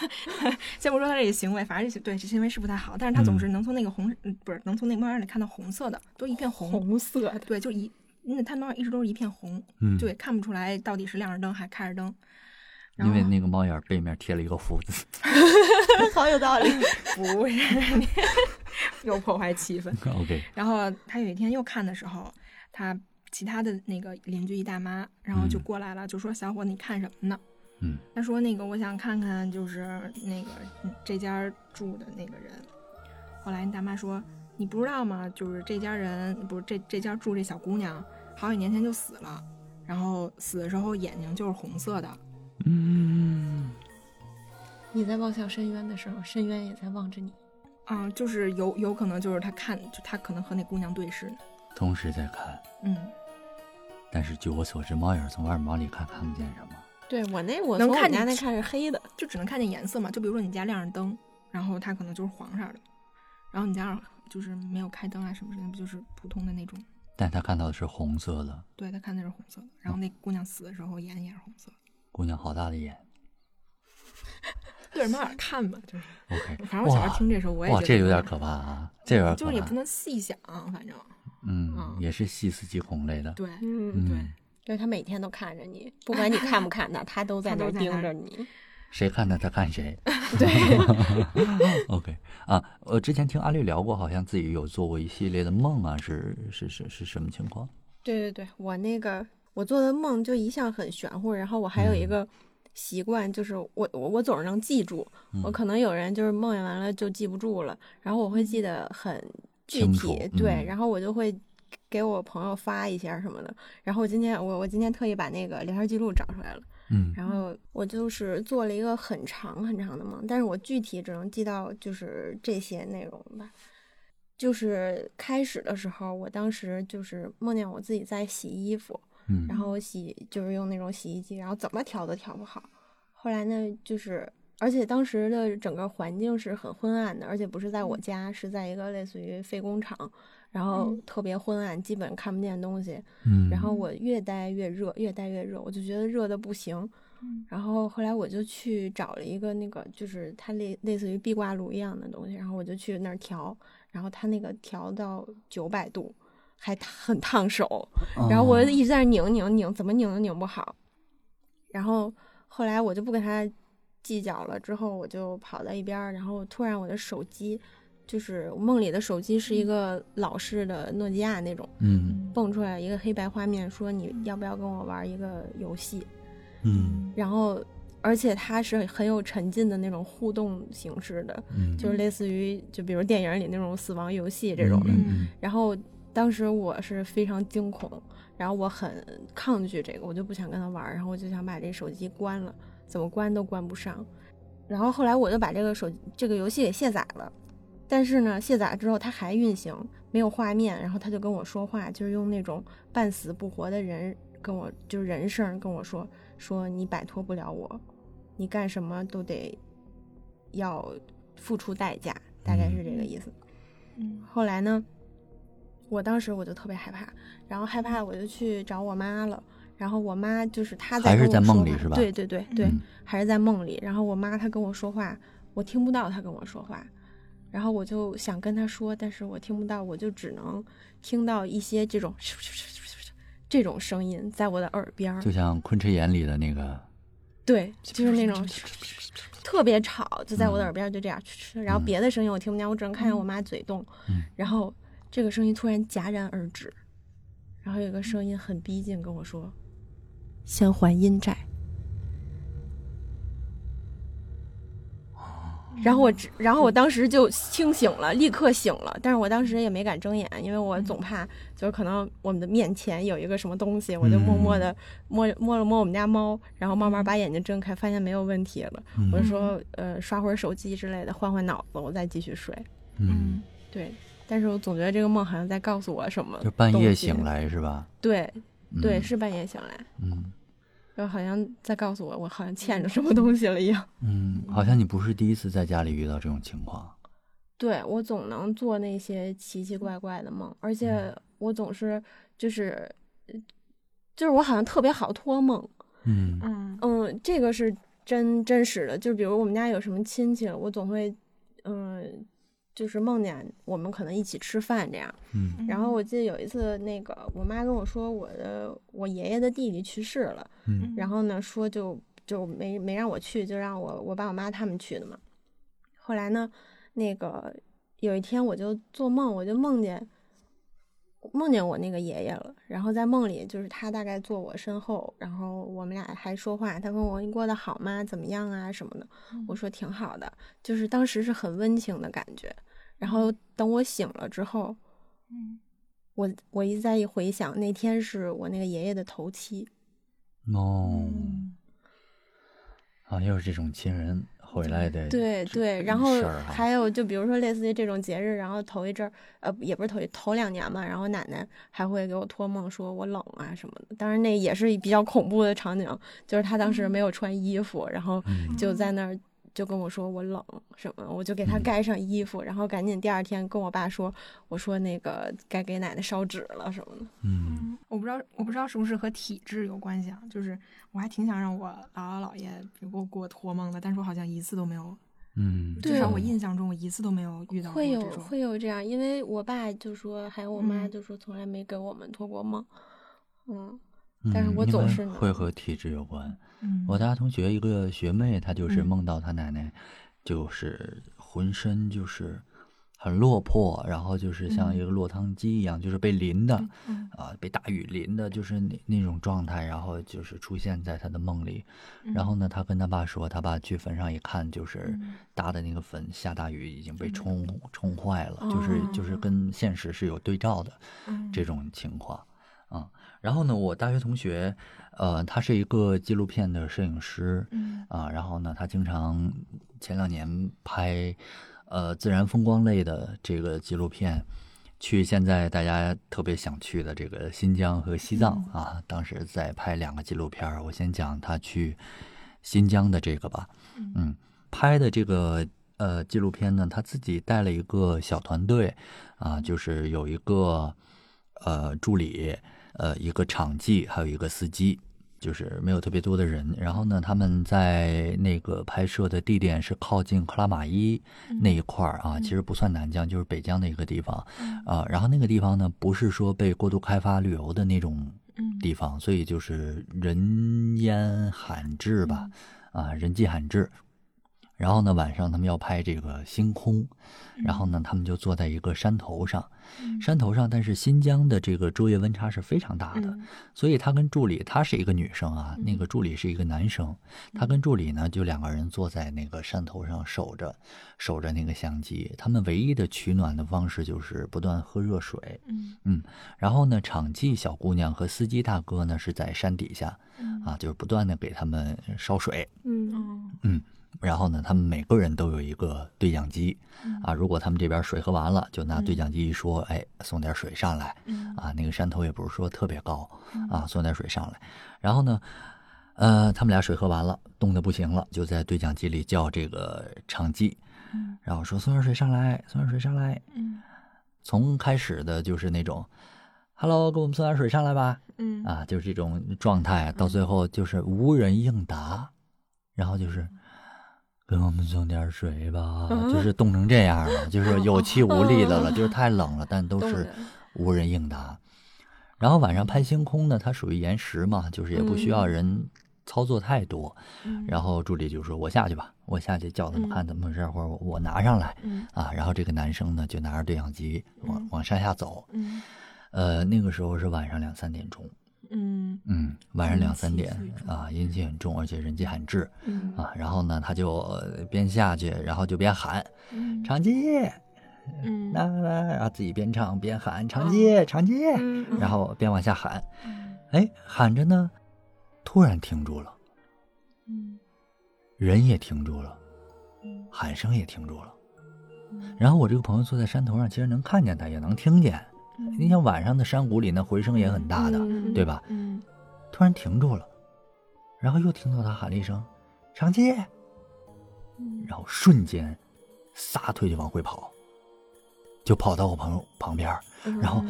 先不说他这个行为，反正这对这行为是不太好，但是他总嗯是能从那个红，嗯不是能从那个猫眼里看到红色的，都一片红，红色的，对，就一那他猫眼一直都是一片红，嗯，对，看不出来到底是亮着灯还开着灯。因为那个猫眼背面贴了一个福字。好有道理。不是，又破坏气氛。OK，然后他有一天又看的时候，他其他的那个邻居一大妈，然后就嗯过来了，就说：“小伙，你看什么呢？”嗯他说：“那个，我想看看，就是那个嗯这家住的那个人。”后来那大妈说：“你不知道吗？就是这家人，不是这这家住这小姑娘，好几年前就死了，然后死的时候眼睛就是红色的。嗯，你在望向深渊的时候，深渊也在望着你。啊，就是有有可能就是他看，就他可能和那姑娘对视呢。同时在看，嗯，但是据我所知，猫眼儿从外面往里看看不见什么。对我那我能看见家那看是黑的，就只能看见颜色嘛。就比如说你家亮着灯，然后它可能就是黄色的，然后你家就是没有开灯啊什么之类的，不就是普通的那种？但他看到的是红色的，对他看的是红色的，然后那姑娘死的时候眼也是红色的。姑娘好大的眼。对着猫眼看吧，就是。OK，反正我小时候听这时候，我也哇，觉得这有点可怕啊，这有点可怕。就是也不能细想，反正嗯嗯，也是细思极恐类的。对，嗯，对嗯，对他每天都看着你，不管你看不看他，他都在那盯着你。谁看他他看谁。对，OK 啊，我之前听阿绿聊过，好像自己有做过一系列的梦啊，是是是是什么情况？对对对，我那个我做的梦就一向很玄乎，然后我还有一嗯个习惯，就是我我我总是能记住。我嗯可能有人就是梦见完了就记不住了，然后我会记得很具体，对，嗯然后我就会给我朋友发一下什么的。然后我今天我我今天特意把那个聊天记录找出来了。嗯然后我就是做了一个很长很长的梦，但是我具体只能记到就是这些内容吧。就是开始的时候，我当时就是梦见我自己在洗衣服，嗯，然后洗就是用那种洗衣机，然后怎么调都调不好。后来呢，就是而且当时的整个环境是很昏暗的，而且不是在我家，是在一个类似于废工厂，然后嗯特别昏暗，基本看不见东西。嗯，然后我越待越热，越待越热，我就觉得热的不行。然后后来我就去找了一个那个，就是它类类似于壁挂炉一样的东西，然后我就去那儿调，然后它那个调到九百度，还 很烫手。然后我哦一直在那拧拧拧，怎么拧都拧不好。然后后来我就不跟他计较了，之后我就跑到一边儿，然后突然我的手机，就是梦里的手机是一个老式的诺基亚那种，嗯蹦出来一个黑白画面，说你要不要跟我玩一个游戏？嗯然后而且它是很有沉浸的那种互动形式的，嗯，就是类似于就比如电影里那种死亡游戏这种的。嗯然后当时我是非常惊恐，然后我很抗拒这个，我就不想跟他玩儿，然后我就想把这手机关了，怎么关都关不上。然后后来我就把这个手这个游戏给卸载了，但是呢，卸载之后它还运行，没有画面，然后他就跟我说话，就是用那种半死不活的人跟我就是人声跟我说，说你摆脱不了我，你干什么都得要付出代价，大概是这个意思。嗯后来呢，我当时我就特别害怕，然后害怕我就去找我妈了。然后我妈就是她在还是在跟我说话梦里是吧对对对对，嗯还是在梦里。然后我妈她跟我说话，我听不到她跟我说话，然后我就想跟她说，但是我听不到，我就只能听到一些这种这种声音在我的耳边儿。就像昆池岩里的那个，对，就是那种 特别吵，就在我的嗯耳边儿就这样，然后嗯别的声音我听不见，我只能看见我妈嘴动，嗯然后这个声音突然戛然而止，然后有个声音很逼近跟我说：“先还阴债。”然后我只，然后我当时就清醒了，立刻醒了。但是我当时也没敢睁眼，因为我总怕就是可能我们的面前有一个什么东西，我就默默的摸摸了摸我们家猫，然后慢慢把眼睛睁开，发现没有问题了。我就说，呃，刷会儿手机之类的，换换脑子，我再继续睡。嗯，对。但是我总觉得这个梦好像在告诉我什么，就半夜醒来是吧？对，对，是半夜醒来。嗯。就好像在告诉我，我好像欠着什么东西了一样。嗯，好像你不是第一次在家里遇到这种情况。对，我总能做那些奇奇怪怪的梦，而且我总是就是，就是我好像特别好托梦。嗯嗯嗯，这个是真真实的。就比如我们家有什么亲戚，我总会嗯。就是梦见我们可能一起吃饭这样，嗯，然后我记得有一次，那个我妈跟我说，我的我爷爷的弟弟去世了，嗯，然后呢说就就没没让我去，就让我我爸我妈他们去的嘛。后来呢，那个有一天我就做梦，我就梦见梦见我那个爷爷了，然后在梦里就是他大概坐我身后，然后我们俩还说话，他问我你过得好吗？怎么样啊什么的，我说挺好的，就是当时是很温情的感觉。然后等我醒了之后，嗯，我我一再一回想，那天是我那个爷爷的头七，哦，啊，又是这种亲人回来的，对对，然后还有就比如说类似于这种节日，然后头一阵儿，呃，也不是头一头两年嘛，然后奶奶还会给我托梦说我冷啊什么的，当然那也是比较恐怖的场景，就是他当时没有穿衣服，然后就在那儿。就跟我说我冷什么，我就给他盖上衣服，然后赶紧第二天跟我爸说，我说那个该给奶奶烧纸了什么的。嗯，我不知道，我不知道是不是和体质有关系啊？就是我还挺想让我姥姥姥爷给我给我托梦的，但是我好像一次都没有。嗯，至少我印象中我一次都没有遇到。会有会有这样，因为我爸就说，还有我妈就说，从来没给我们托过梦。嗯，但是我总是会和体质有关。嗯，我大学同学一个学妹，她就是梦到她奶奶，就是浑身就是很落魄，然后就是像一个落汤鸡一样，就是被淋的，啊，被大雨淋的，就是那那种状态，然后就是出现在她的梦里。然后呢，她跟她爸说，她爸去坟上一看，就是搭的那个坟下大雨已经被冲冲坏了，就是就是跟现实是有对照的这种情况啊。然后呢，我大学同学。呃，他是一个纪录片的摄影师，嗯啊，然后呢，他经常前两年拍呃自然风光类的这个纪录片，去现在大家特别想去的这个新疆和西藏啊，当时在拍两个纪录片。我先讲他去新疆的这个吧，嗯，拍的这个呃纪录片呢，他自己带了一个小团队啊，就是有一个呃助理，呃一个场记，还有一个司机。就是没有特别多的人，然后呢，他们在那个拍摄的地点是靠近克拉玛依那一块儿啊，其实不算南疆，就是北疆的一个地方啊。然后那个地方呢，不是说被过度开发旅游的那种地方，所以就是人烟罕至吧，啊，人迹罕至。然后呢，晚上他们要拍这个星空，然后呢，他们就坐在一个山头上，山头上，但是新疆的这个昼夜温差是非常大的，所以他跟助理，她是一个女生啊，那个助理是一个男生，他跟助理呢就两个人坐在那个山头上守着，守着那个相机，他们唯一的取暖的方式就是不断喝热水，嗯。嗯，然后呢，场记小姑娘和司机大哥呢是在山底下，啊，就是不断的给他们烧水，嗯。嗯。然后呢，他们每个人都有一个对讲机，啊，如果他们这边水喝完了，就拿对讲机一说，哎，送点水上来，啊，那个山头也不是说特别高，啊，送点水上来。然后呢，呃，他们俩水喝完了，冻得不行了，就在对讲机里叫这个场记，然后说送点水上来，送点水上来。嗯，从开始的就是那种，Hello，给我们送点水上来吧。嗯，啊，就是这种状态，到最后就是无人应答，然后就是。给我们送点水吧，就是冻成这样了，就是有气无力的了，就是太冷了，但都是无人应答。然后晚上拍星空呢，它属于延时嘛，就是也不需要人操作太多。然后助理就说：“我下去吧，我下去叫他们看怎么回事，或者我拿上来。”啊，然后这个男生呢就拿着对讲机往往山下走。呃，那个时候是晚上两三点钟。嗯。嗯，晚上两三点啊，阴气很重，而且人迹罕至嗯。啊。然后呢，他就呃边下去，然后就边喊嗯长吉，嗯。那那，然后自己边唱边喊长吉长记，嗯然后边往下喊，嗯。哎，喊着呢，突然停住了，嗯。人也停住了，喊声也停住了。然后我这个朋友坐在山头上，其实能看见他，也能听见。你想晚上的山谷里，那回声也很大的，嗯对吧？嗯突然停住了，然后又听到他喊了一声“长记”，嗯然后瞬间撒腿就往回跑，就跑到我朋友旁边，然后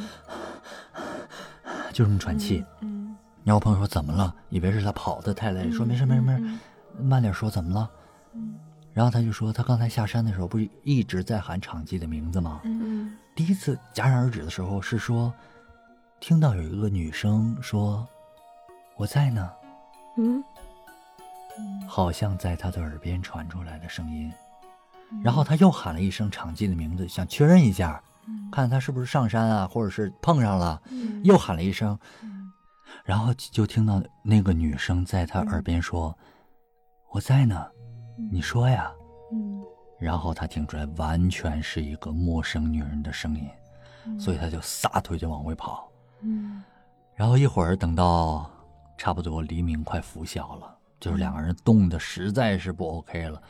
就这么喘气。嗯然后我朋友说怎么了？以为是他跑的太累，说没事没事没事，慢点说，怎么了？嗯然后他就说他刚才下山的时候不是一直在喊长记的名字吗？嗯第一次戛然而止的时候是说，听到有一个女生说我在呢，嗯？好像在他的耳边传出来的声音。然后他又喊了一声场记的名字，想确认一下，看他是不是上山啊，或者是碰上了。嗯。又喊了一声，然后就听到那个女生在他耳边说：“我在呢，你说呀。”嗯然后他听出来完全是一个陌生女人的声音，所以他就撒腿就往回跑。嗯然后一会儿等到差不多黎明快拂晓了，就是两个人冻得实在是不 OK 了。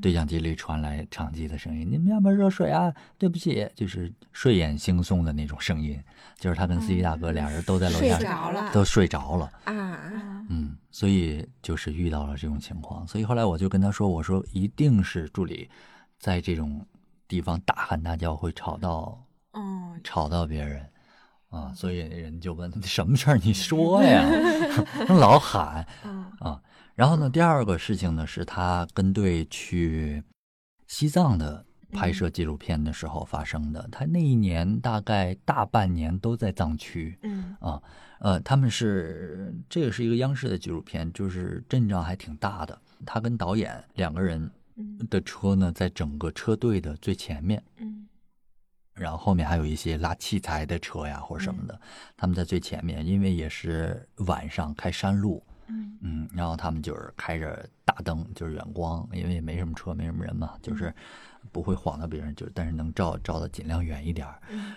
对讲机里传来场记的声音：“你们要不要热水啊？”对不起，就是睡眼惺忪的那种声音，就是他跟司机大哥俩人都在楼下睡下着了都睡着了。啊，嗯，所以就是遇到了这种情况，所以后来我就跟他说：“我说一定是助理在这种地方大喊大叫，会吵到嗯吵到别人啊。”所以人就问 什么事儿，你说呀，老喊啊啊。然后呢，第二个事情呢，是他跟队去西藏的拍摄纪录片的时候发生的。他那一年大概大半年都在藏区。嗯啊，呃，他们是这个是一个央视的纪录片，就是阵仗还挺大的。他跟导演两个人的车呢，在整个车队的最前面，嗯。然后后面还有一些拉器材的车呀或者什么的，他们在最前面，因为也是晚上开山路，嗯。嗯，然后他们就是开着大灯，就是远光，因为也没什么车，没什么人嘛，就是不会晃到别人，就但是能照照的尽量远一点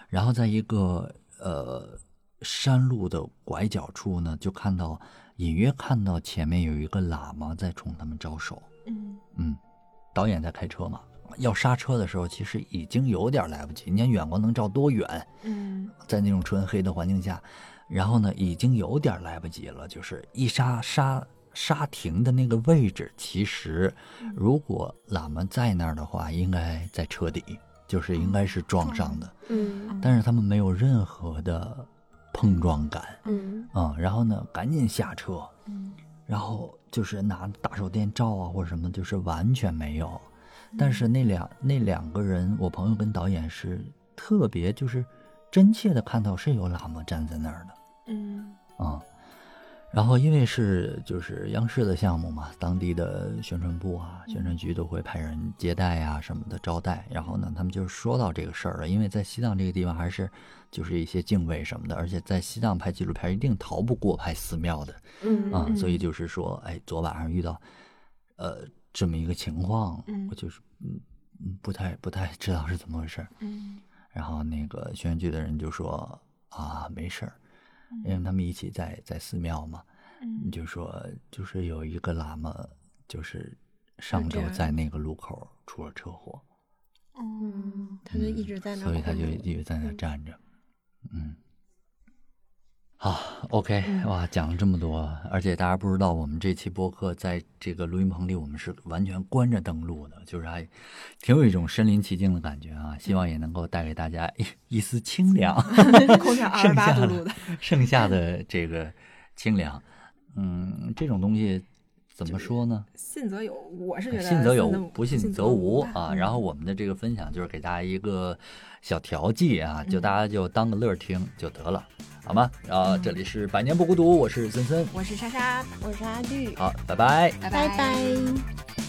然后在一个呃山路的拐角处呢，就看到隐约看到前面有一个喇嘛在冲他们招手。嗯。嗯，导演在开车嘛，要刹车的时候，其实已经有点来不及。你看远光能照多远？嗯在那种纯黑的环境下，然后呢，已经有点来不及了，就是一刹刹刹停的那个位置，其实如果喇嘛在那儿的话，应该在车底，就是应该是撞上的，嗯但是他们没有任何的碰撞感，嗯嗯，然后呢，赶紧下车，嗯然后就是拿大手电照啊或者什么，就是完全没有。但是那两那两个人，我朋友跟导演是特别就是真切的看到是有喇嘛站在那儿的嗯。啊、然后因为是就是央视的项目嘛，当地的宣传部啊、宣传局都会派人接待啊什么的招待。然后呢，他们就说到这个事儿了，因为在西藏这个地方还是就是一些敬畏什么的，而且在西藏拍纪录片一定逃不过拍寺庙的。嗯啊，所以就是说，哎，昨晚上遇到，呃，这么一个情况，嗯我就是嗯嗯不太不太知道是怎么回事儿。嗯然后那个宣传局的人就说啊，没事儿，因为他们一起在在寺庙嘛，嗯。就说就是有一个喇嘛，就是上周在那个路口出了车祸，嗯他就一直在那儿所以他就一直在那嗯。站着，嗯。好，OK，嗯哇，讲了这么多，而且大家不知道，我们这期播客在这个录音棚里，我们是完全关着灯录的，就是还挺有一种身临其境的感觉啊。希望也能够带给大家一一丝清凉，空调 二十剩下的八度录的，剩下的这个清凉，嗯，这种东西怎么说呢？信则有，我是觉得信则有，不信信则无啊。嗯然后我们的这个分享就是给大家一个小调剂啊，就大家就当个乐儿听就得了，好吗？然后这里是百年不孤独，我是森森，我是莎莎，我是阿绿，好，拜拜。拜拜拜